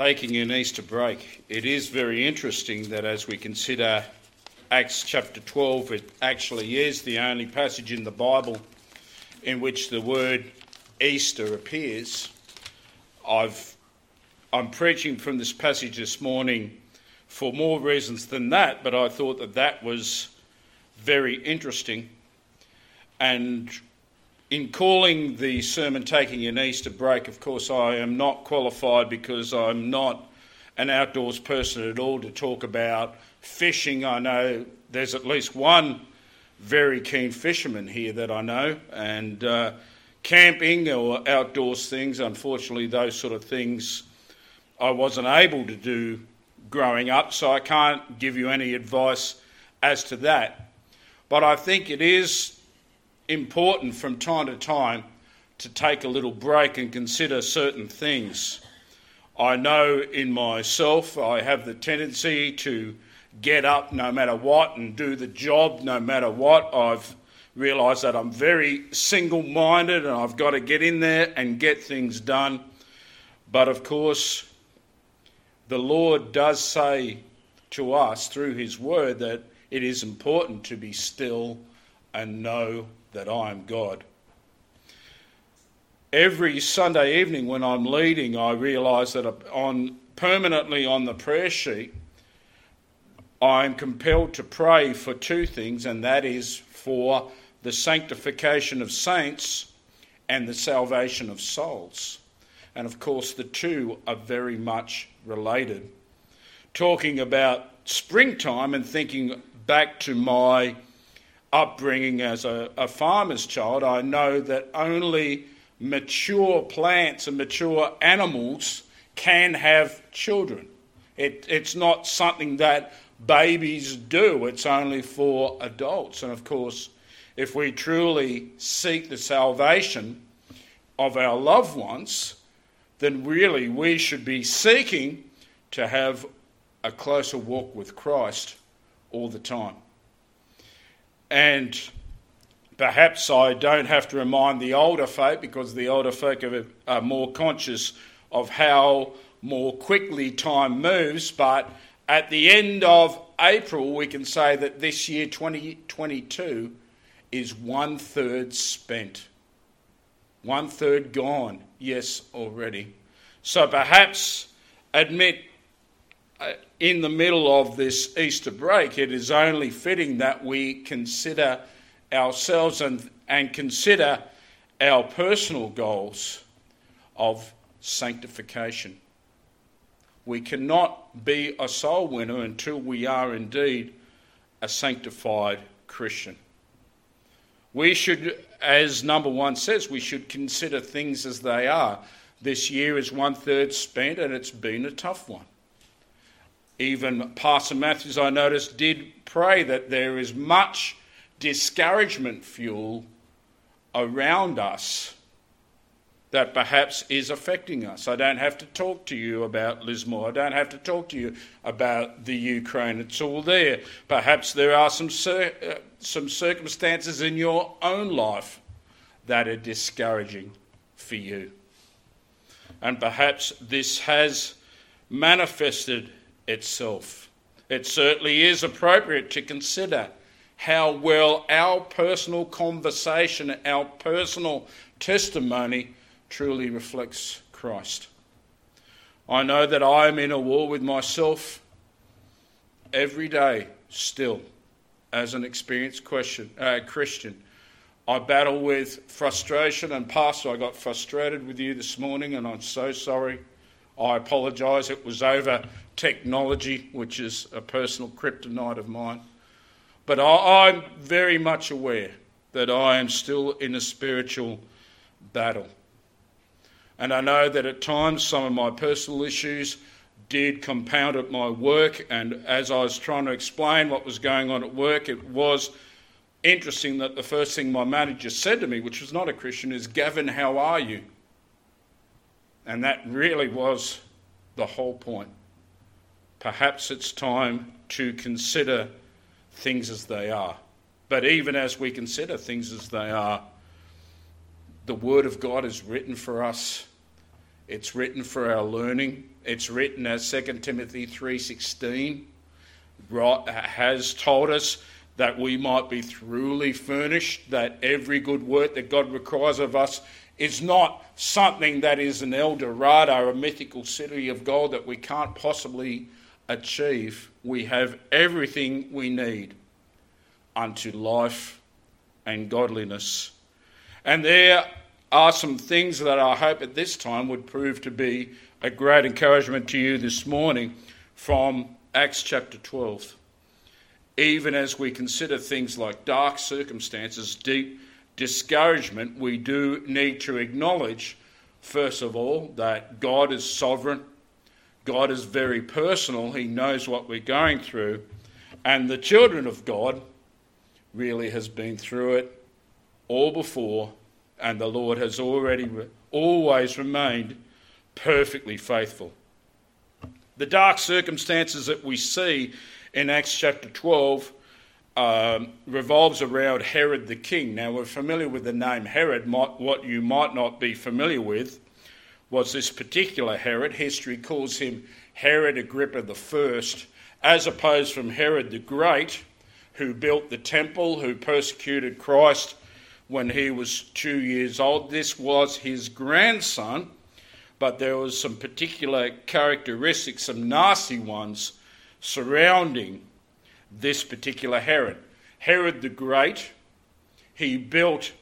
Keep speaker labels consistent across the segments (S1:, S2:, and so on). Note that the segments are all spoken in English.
S1: taking an Easter break, it is very interesting that as we consider Acts chapter 12, it actually is the only passage in the Bible in which the word Easter appears. I've, I'm preaching from this passage this morning for more reasons than that, but I thought that that was very interesting. And in calling the sermon Taking an Easter Break, of course, I am not qualified because I'm not an outdoors person at all to talk about fishing. I know there's at least one very keen fisherman here that I know, and uh, camping or outdoors things, unfortunately, those sort of things I wasn't able to do growing up, so I can't give you any advice as to that. But I think it is important from time to time to take a little break and consider certain things. I know in myself I have the tendency to get up no matter what and do the job no matter what. I've realised that I'm very single minded and I've got to get in there and get things done. But of course, the Lord does say to us through His Word that it is important to be still and know that I am God. Every Sunday evening when I'm leading, I realise that on permanently on the prayer sheet, I'm compelled to pray for two things, and that is for the sanctification of saints and the salvation of souls. And of course, the two are very much related. Talking about springtime and thinking back to my upbringing as a, a farmer's child, I know that only mature plants and mature animals can have children. It, it's not something that babies do, it's only for adults. And of course, if we truly seek the salvation of our loved ones, then really we should be seeking to have a closer walk with Christ all the time. And perhaps I don't have to remind the older folk because the older folk are more conscious of how more quickly time moves. But at the end of April, we can say that this year, 2022, is one third spent. One third gone, yes, already. So perhaps admit Uh, in the middle of this Easter break, it is only fitting that we consider ourselves and, and consider our personal goals of sanctification. We cannot be a soul winner until we are indeed a sanctified Christian. We should, as number one says, we should consider things as they are. This year is one third spent and it's been a tough one. Even Pastor Matthews, I noticed, did pray that there is much discouragement fuel around us that perhaps is affecting us. I don't have to talk to you about Lismore. I don't have to talk to you about the Ukraine. It's all there. Perhaps there are some, cir- uh, some circumstances in your own life that are discouraging for you. And perhaps this has manifested itself. It certainly is appropriate to consider how well our personal conversation, our personal testimony truly reflects Christ. I know that I am in a war with myself every day still as an experienced question, uh, Christian. I battle with frustration, and Pastor, I got frustrated with you this morning, and I'm so sorry. I apologise. It was over technology, which is a personal kryptonite of mine. But I, am very much aware that I am still in a spiritual battle. And I know that at times some of my personal issues did compound at my work. And as I was trying to explain what was going on at work, it was interesting that the first thing my manager said to me, which was not a Christian, is, Gavin, how are you? And that really was the whole point. Perhaps it's time to consider things as they are. But even as we consider things as they are, the Word of God is written for us. It's written for our learning. It's written as 2 Timothy 3:16 uh, has told us that we might be truly furnished, that every good work that God requires of us is not something that is an El Dorado, a mythical city of gold that we can't possibly achieve. We have everything we need unto life and godliness. And there are some things that I hope at this time would prove to be a great encouragement to you this morning from Acts chapter 12. Even as we consider things like dark circumstances, deep discouragement, we do need to acknowledge, first of all, that God is sovereign, God is very personal, He knows what we're going through, and the children of God really has been through it all before and the Lord has already always remained perfectly faithful. The dark circumstances that we see in Acts chapter 12 um, revolves around Herod the king. Now, we're familiar with the name Herod. What you might not be familiar with was this particular Herod. History calls him Herod Agrippa I, as opposed from Herod the Great, who built the temple, who persecuted Christ when he was two years old. This was his grandson, but there was some particular characteristics, some nasty ones, surrounding this particular Herod. Herod the Great, he built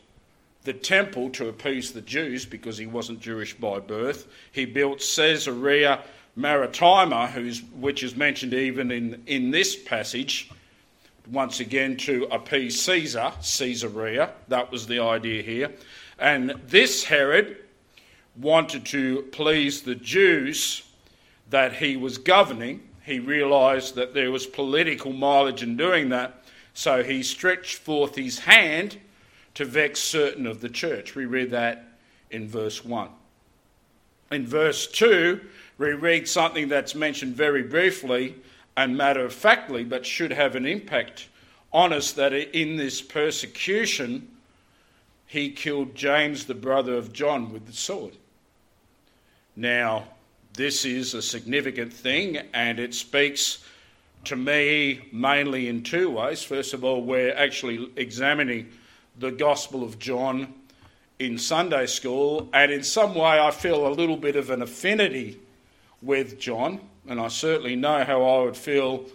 S1: the temple to appease the Jews because he wasn't Jewish by birth. He built Caesarea Maritima, which is mentioned even in, in this passage, once again to appease Caesar, Caesarea. That was the idea here. And this Herod wanted to please the Jews that he was governing. He realised that there was political mileage in doing that, so he stretched forth his hand to vex certain of the church. We read that in verse 1. In verse 2, we read something that's mentioned very briefly and matter of factly, but should have an impact on us that in this persecution, he killed James, the brother of John, with the sword. Now, this is a significant thing, and it speaks to me mainly in two ways. First of all, we're actually examining the Gospel of John in Sunday school, and in some way, I feel a little bit of an affinity with John and I certainly know how I would feel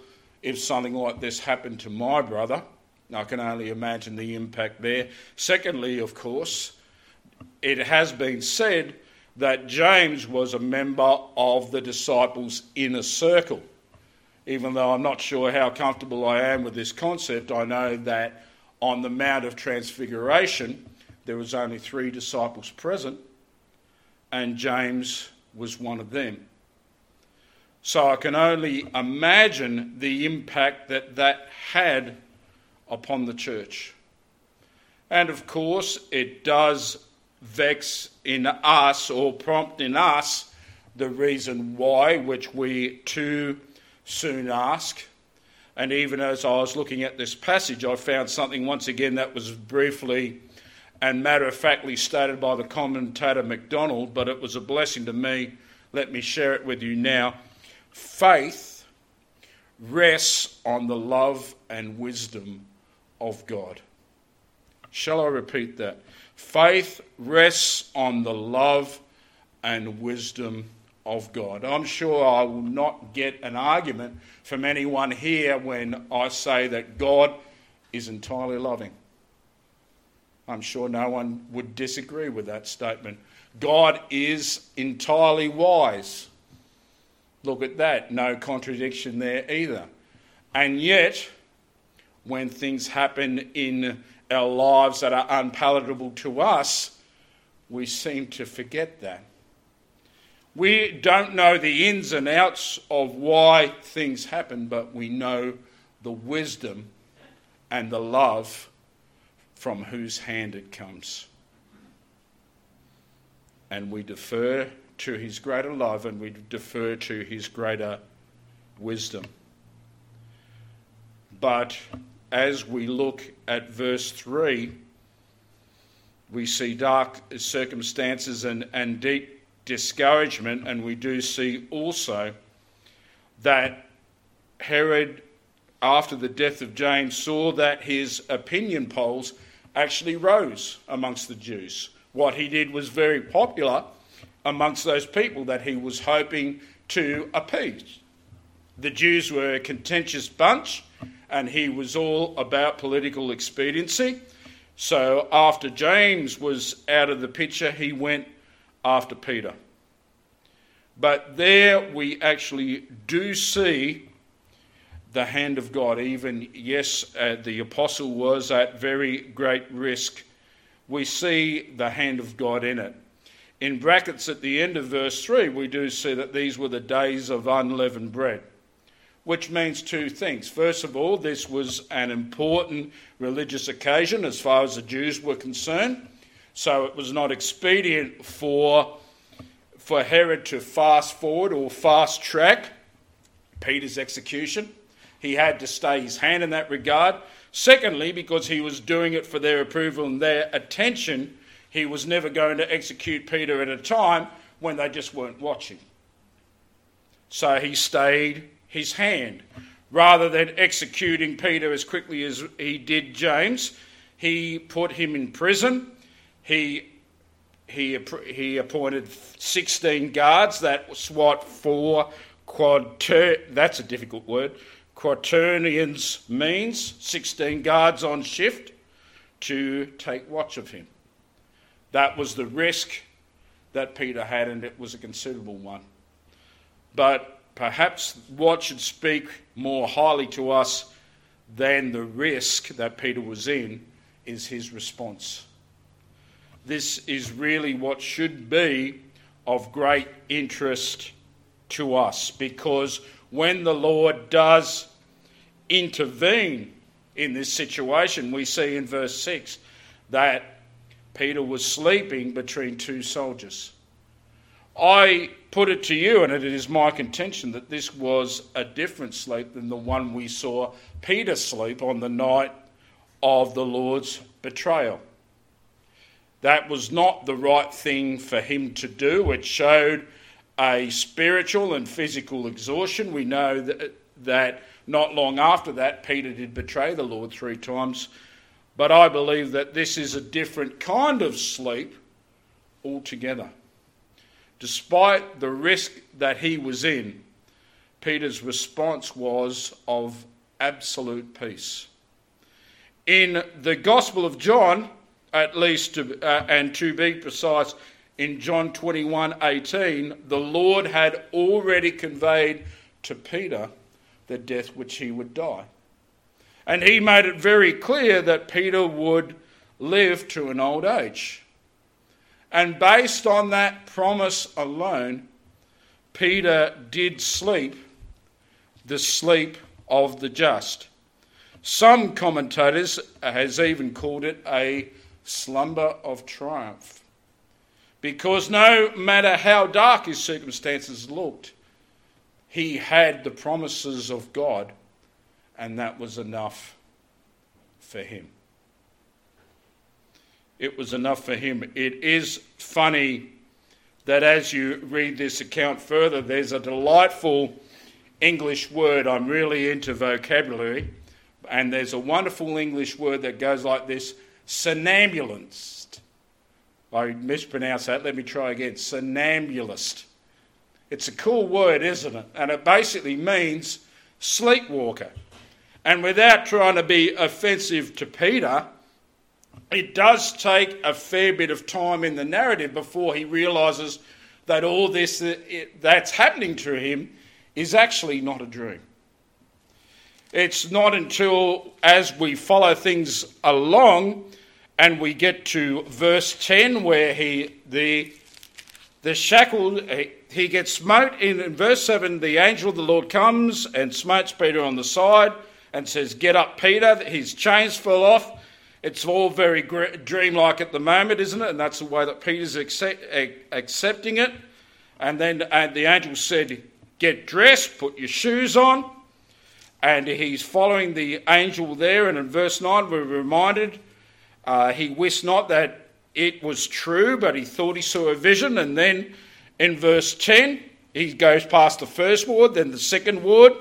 S1: if something like this happened to my brother. I can only imagine the impact there. Secondly, of course, it has been said that James was a member of the disciples' inner circle. Even though I'm not sure how comfortable I am with this concept, I know that on the Mount of Transfiguration there was only three disciples present, and James was one of them. So I can only imagine the impact that that had upon the church. And of course, it does vex in us or prompt in us the reason why, which we too soon ask. And even as I was looking at this passage, I found something once again that was briefly and matter of factly stated by the commentator MacDonald, but it was a blessing to me. Let me share it with you now. Faith rests on the love and wisdom of God. Shall I repeat that? Faith rests on the love and wisdom of God. I'm sure I will not get an argument from anyone here when I say that God is entirely loving. I'm sure no one would disagree with that statement. God is entirely wise. Look at that, no contradiction there either. And yet, when things happen in our lives that are unpalatable to us, we seem to forget that. We don't know the ins and outs of why things happen, but we know the wisdom and the love from whose hand it comes. And we defer to his greater love and we defer to his greater wisdom. But as we look at verse 3, we see dark circumstances and, and deep discouragement, and we do see also that Herod, after the death of James, saw that his opinion polls actually rose amongst the Jews. What he did was very popular amongst those people that he was hoping to appease. The Jews were a contentious bunch, and he was all about political expediency. So after James was out of the picture, he went after Peter. But there we actually do see the hand of God. Even, yes, uh, the apostle was at very great risk. We see the hand of God in it. In brackets at the end of verse 3, we do see that these were the days of unleavened bread, which means two things. First of all, this was an important religious occasion as far as the Jews were concerned. So it was not expedient for, for Herod to fast forward or fast track Peter's execution. He had to stay his hand in that regard. Secondly, because he was doing it for their approval and their attention, he was never going to execute Peter at a time when they just weren't watching. So he stayed his hand. Rather than executing Peter as quickly as he did James, he put him in prison. He, he, he appointed 16 guards. That was what four quater, that's a difficult word, quaternions means 16 guards on shift to take watch of him. That was the risk that Peter had, and it was a considerable one. But perhaps what should speak more highly to us than the risk that Peter was in is his response. This is really what should be of great interest to us because when the Lord does intervene in this situation, we see in verse 6 that Peter was sleeping between two soldiers. I put it to you, and it is my contention that this was a different sleep than the one we saw Peter sleep on the night of the Lord's betrayal. That was not the right thing for him to do. It showed a spiritual and physical exhaustion. We know that, that not long after that, Peter did betray the Lord three times. But I believe that this is a different kind of sleep altogether. Despite the risk that he was in, Peter's response was of absolute peace. In the Gospel of John, at least, to, uh, and to be precise, in John 21 18, the Lord had already conveyed to Peter the death which he would die. And he made it very clear that Peter would live to an old age. And based on that promise alone, Peter did sleep the sleep of the just. Some commentators has even called it a slumber of triumph. Because no matter how dark his circumstances looked, he had the promises of God, and that was enough for him. It was enough for him. It is funny that as you read this account further, there's a delightful English word. I'm really into vocabulary. And there's a wonderful English word that goes like this somnambulance I mispronounced that. Let me try again. Somnambulist. It's a cool word, isn't it? And it basically means sleepwalker. And without trying to be offensive to Peter, it does take a fair bit of time in the narrative before he realizes that all this that's happening to him is actually not a dream. It's not until as we follow things along and we get to verse 10 where he the the shackle he gets smote in, in verse 7 the angel of the lord comes and smites peter on the side and says get up peter. His chains fall off. It's all very dreamlike at the moment isn't it? And that's the way that peter's accept, accepting it. And then the angel said get dressed put your shoes on and he's following the angel there and in verse 9 we're reminded uh, he wist not that it was true, but he thought he saw a vision. And then In verse 10, he goes past the first ward, then the second ward,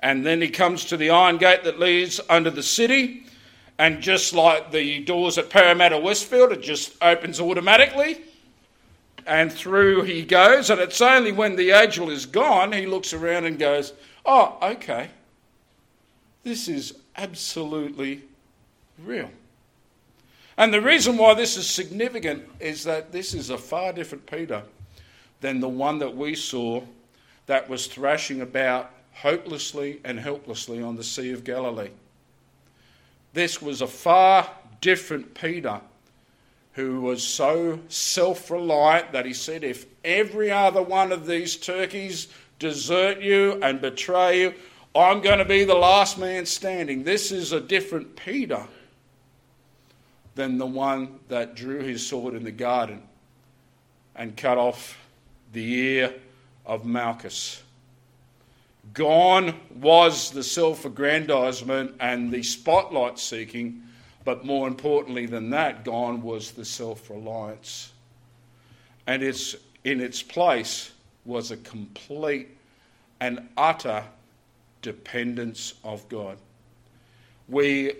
S1: and then he comes to the iron gate that leads under the city. And just like the doors at Parramatta Westfield, it just opens automatically. And through he goes. And it's only when the angel is gone, he looks around and goes, Oh, okay. This is absolutely real. And the reason why this is significant is that this is a far different Peter than the one that we saw that was thrashing about hopelessly and helplessly on the Sea of Galilee. This was a far different Peter who was so self reliant that he said, If every other one of these turkeys desert you and betray you, I'm going to be the last man standing. This is a different Peter than the one that drew his sword in the garden and cut off the ear of Malchus. Gone was the self aggrandizement and the spotlight seeking, but more importantly than that, gone was the self reliance. And it's, in its place was a complete and utter dependence of God. We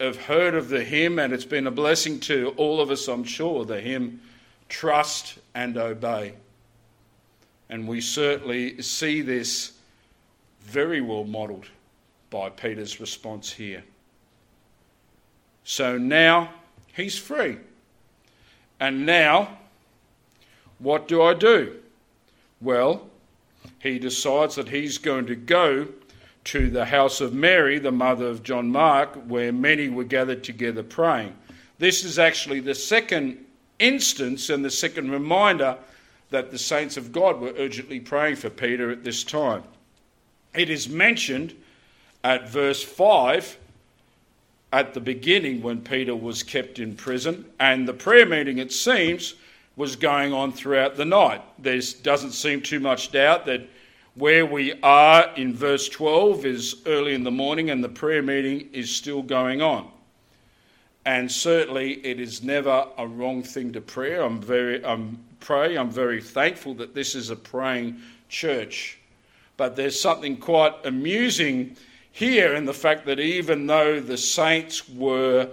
S1: have heard of the hymn, and it's been a blessing to all of us, I'm sure, the hymn Trust and Obey. And we certainly see this very well modelled by Peter's response here. So now he's free. And now, what do I do? Well, he decides that he's going to go to the house of Mary, the mother of John Mark, where many were gathered together praying. This is actually the second instance and the second reminder that the saints of God were urgently praying for Peter at this time. It is mentioned at verse 5 at the beginning when Peter was kept in prison, and the prayer meeting, it seems, was going on throughout the night. There doesn't seem too much doubt that where we are in verse 12 is early in the morning and the prayer meeting is still going on. And certainly it is never a wrong thing to pray. I'm very I'm pray. I'm very thankful that this is a praying church. But there's something quite amusing here in the fact that even though the saints were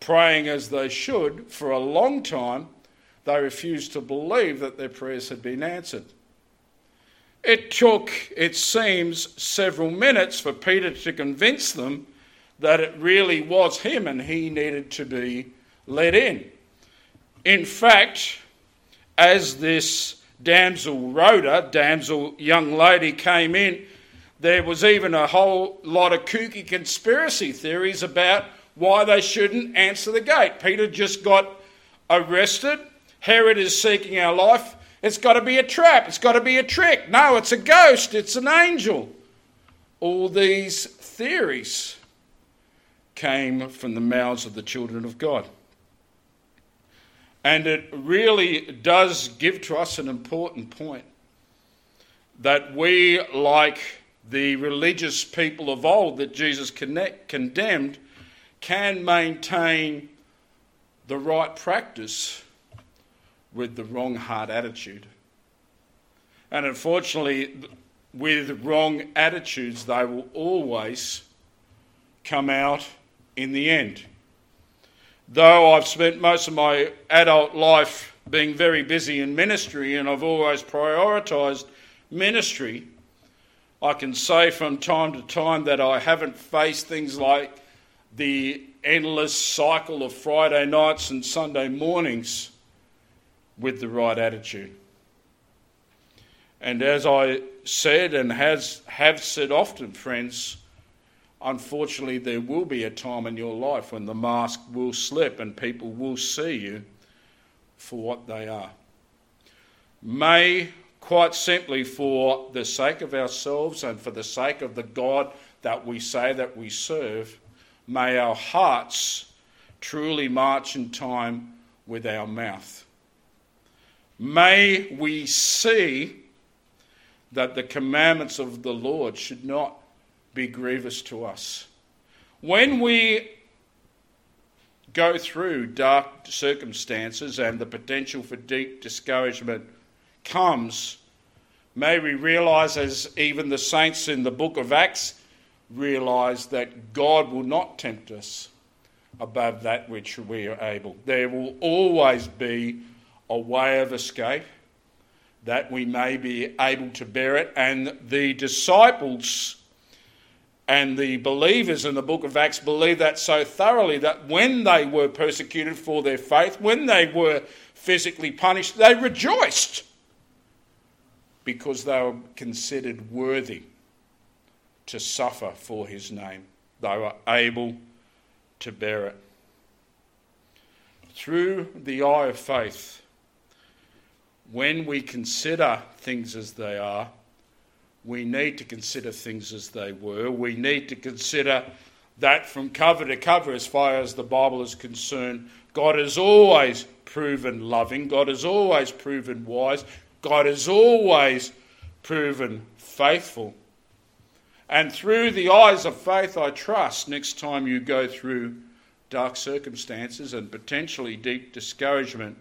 S1: praying as they should for a long time, they refused to believe that their prayers had been answered. It took, it seems, several minutes for Peter to convince them that it really was him and he needed to be let in. In fact, as this damsel Rhoda, damsel young lady, came in, there was even a whole lot of kooky conspiracy theories about why they shouldn't answer the gate. Peter just got arrested. Herod is seeking our life. It's got to be a trap. It's got to be a trick. No, it's a ghost. It's an angel. All these theories came from the mouths of the children of God. And it really does give to us an important point that we, like the religious people of old that Jesus connect, condemned, can maintain the right practice with the wrong heart attitude. And unfortunately, with wrong attitudes, they will always come out in the end though I've spent most of my adult life being very busy in ministry and I've always prioritised ministry, I can say from time to time that I haven't faced things like the endless cycle of Friday nights and Sunday mornings with the right attitude. And as I said and has have said often, friends, unfortunately, there will be a time in your life when the mask will slip and people will see you for what they are. May, quite simply, for the sake of ourselves and for the sake of the God that we say that we serve, may our hearts truly march in time with our mouth. May we see that the commandments of the Lord should not be grievous to us. When we go through dark circumstances and the potential for deep discouragement comes, may we realize, as even the saints in the book of Acts realize, that God will not tempt us above that which we are able. There will always be a way of escape that we may be able to bear it. And the disciples and the believers in the book of Acts believe that so thoroughly that when they were persecuted for their faith, when they were physically punished, they rejoiced because they were considered worthy to suffer for his name. They were able to bear it. Through the eye of faith, when we consider things as they are, we need to consider things as they were. We need to consider that from cover to cover, as far as the Bible is concerned, God has always proven loving, God has always proven wise, God has always proven faithful. And through the eyes of faith, I trust, next time you go through dark circumstances and potentially deep discouragement,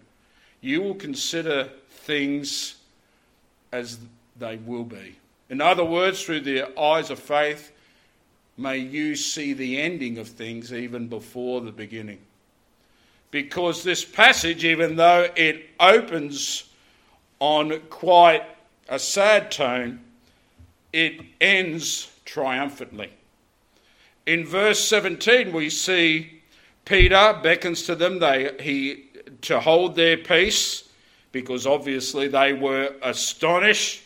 S1: you will consider things as they will be. In other words, through the eyes of faith, may you see the ending of things even before the beginning. Because this passage, even though it opens on quite a sad tone, it ends triumphantly. In verse 17, we see Peter beckons to them they, he, to hold their peace because obviously they were astonished.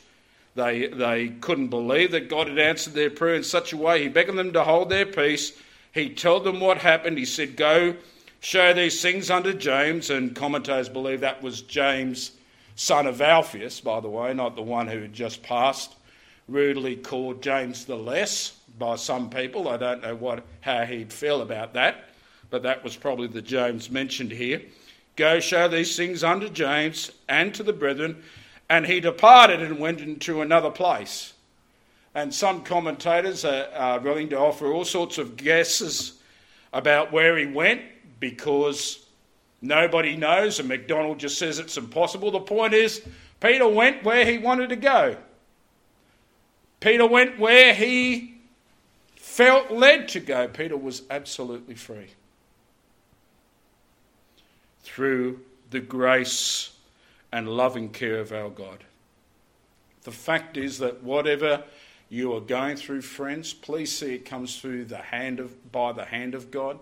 S1: They, they couldn't believe that God had answered their prayer in such a way. He beckoned them to hold their peace. He told them what happened. He said, Go show these things unto James. And commentators believe that was James, son of Alphaeus, by the way, not the one who had just passed, rudely called James the Less by some people. I don't know what, how he'd feel about that, but that was probably the James mentioned here. Go show these things unto James and to the brethren. And he departed and went into another place. And some commentators are, are willing to offer all sorts of guesses about where he went because nobody knows, and MacDonald just says it's impossible. The point is, Peter went where he wanted to go. Peter went where he felt led to go. Peter was absolutely free through the grace and loving care of our God. The fact is that whatever you are going through, friends, please see it comes through the hand of by the hand of God.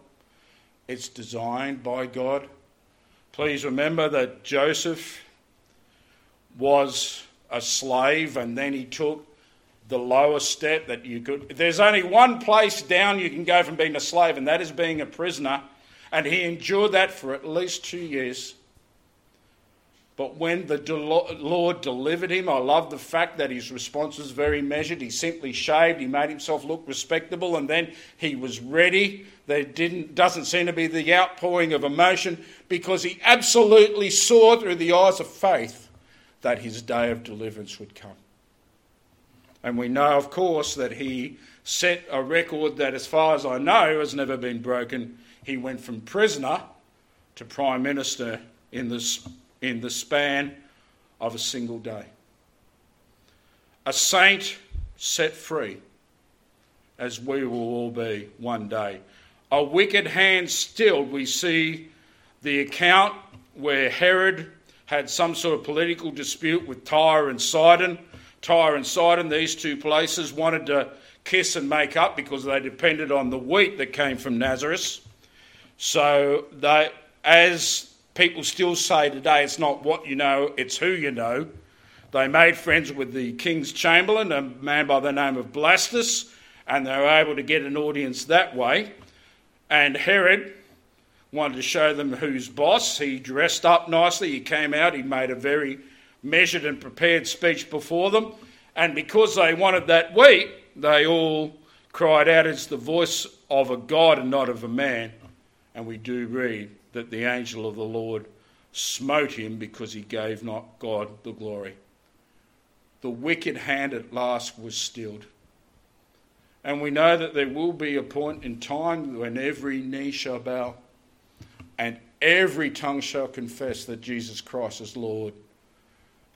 S1: It's designed by God. Please remember that Joseph was a slave and then he took the lowest step that you could. There's only one place down you can go from being a slave, and that is being a prisoner. And he endured that for at least two years. But when the Lord delivered him, I love the fact that his response was very measured. He simply shaved, he made himself look respectable, and then he was ready. There didn't, doesn't seem to be the outpouring of emotion because he absolutely saw through the eyes of faith that his day of deliverance would come. And we know, of course, that he set a record that, as far as I know, has never been broken he went from prisoner to prime minister in the, in the span of a single day. A saint set free, as we will all be one day. A wicked hand stilled. We see the account where Herod had some sort of political dispute with Tyre and Sidon. Tyre and Sidon, these two places, wanted to kiss and make up because they depended on the wheat that came from Nazareth. So they, as people still say today, it's not what you know, it's who you know. They made friends with the king's chamberlain, a man by the name of Blastus, and they were able to get an audience that way. And Herod wanted to show them who's boss. He dressed up nicely, he came out, he made a very measured and prepared speech before them. And because they wanted that wheat, they all cried out, It's the voice of a God and not of a man. And we do read that the angel of the Lord smote him because he gave not God the glory. The wicked hand at last was stilled. And we know that there will be a point in time when every knee shall bow and every tongue shall confess that Jesus Christ is Lord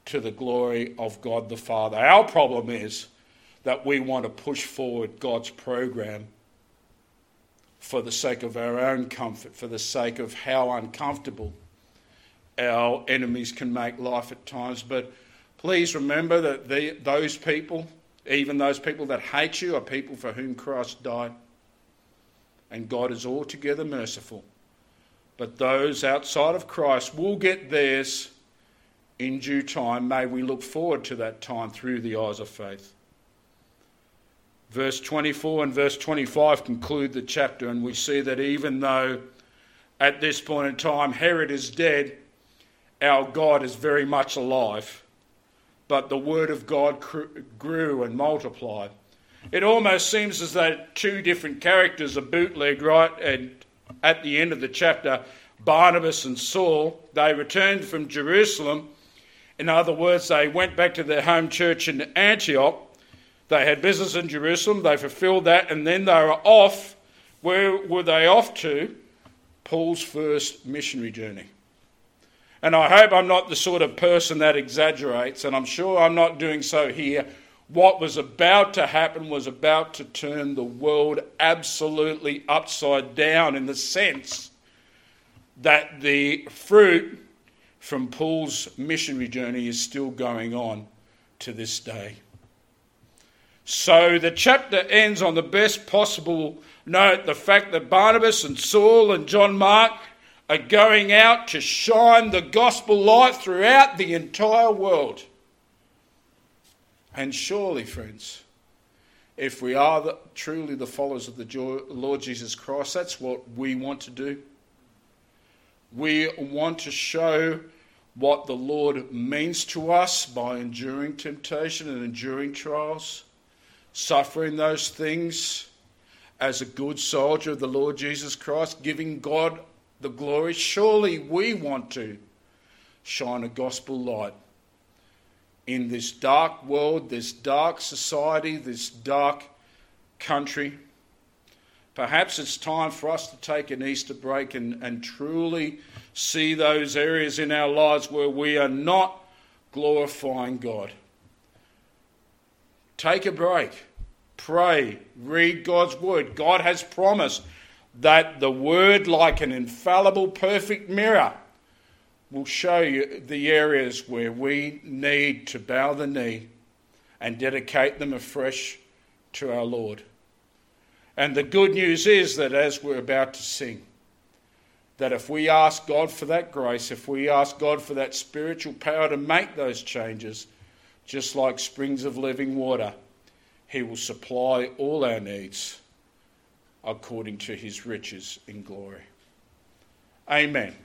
S1: to the glory of God the Father. Our problem is that we want to push forward God's program for the sake of our own comfort, for the sake of how uncomfortable our enemies can make life at times. But please remember that the, those people, even those people that hate you, are people for whom Christ died. And God is altogether merciful. But those outside of Christ will get theirs in due time. May we look forward to that time through the eyes of faith. Verse 24 and verse 25 conclude the chapter, and we see that even though at this point in time Herod is dead, our God is very much alive. But the word of God grew and multiplied. It almost seems as though two different characters are bootlegged right and at the end of the chapter Barnabas and Saul. They returned from Jerusalem. In other words, they went back to their home church in Antioch they had business in Jerusalem, they fulfilled that, and then they were off. Where were they off to? Paul's first missionary journey. And I hope I'm not the sort of person that exaggerates, and I'm sure I'm not doing so here. What was about to happen was about to turn the world absolutely upside down in the sense that the fruit from Paul's missionary journey is still going on to this day. So the chapter ends on the best possible note the fact that Barnabas and Saul and John Mark are going out to shine the gospel light throughout the entire world. And surely, friends, if we are the, truly the followers of the Lord Jesus Christ, that's what we want to do. We want to show what the Lord means to us by enduring temptation and enduring trials suffering those things as a good soldier of the Lord Jesus Christ, giving God the glory. Surely we want to shine a gospel light in this dark world, this dark society, this dark country. Perhaps it's time for us to take an Easter break and, and truly see those areas in our lives where we are not glorifying God. Take a break. Pray. Read God's word. God has promised that the word, like an infallible, perfect mirror, will show you the areas where we need to bow the knee and dedicate them afresh to our Lord. And the good news is that as we're about to sing, that if we ask God for that grace, if we ask God for that spiritual power to make those changes, just like springs of living water, He will supply all our needs according to His riches in glory. Amen.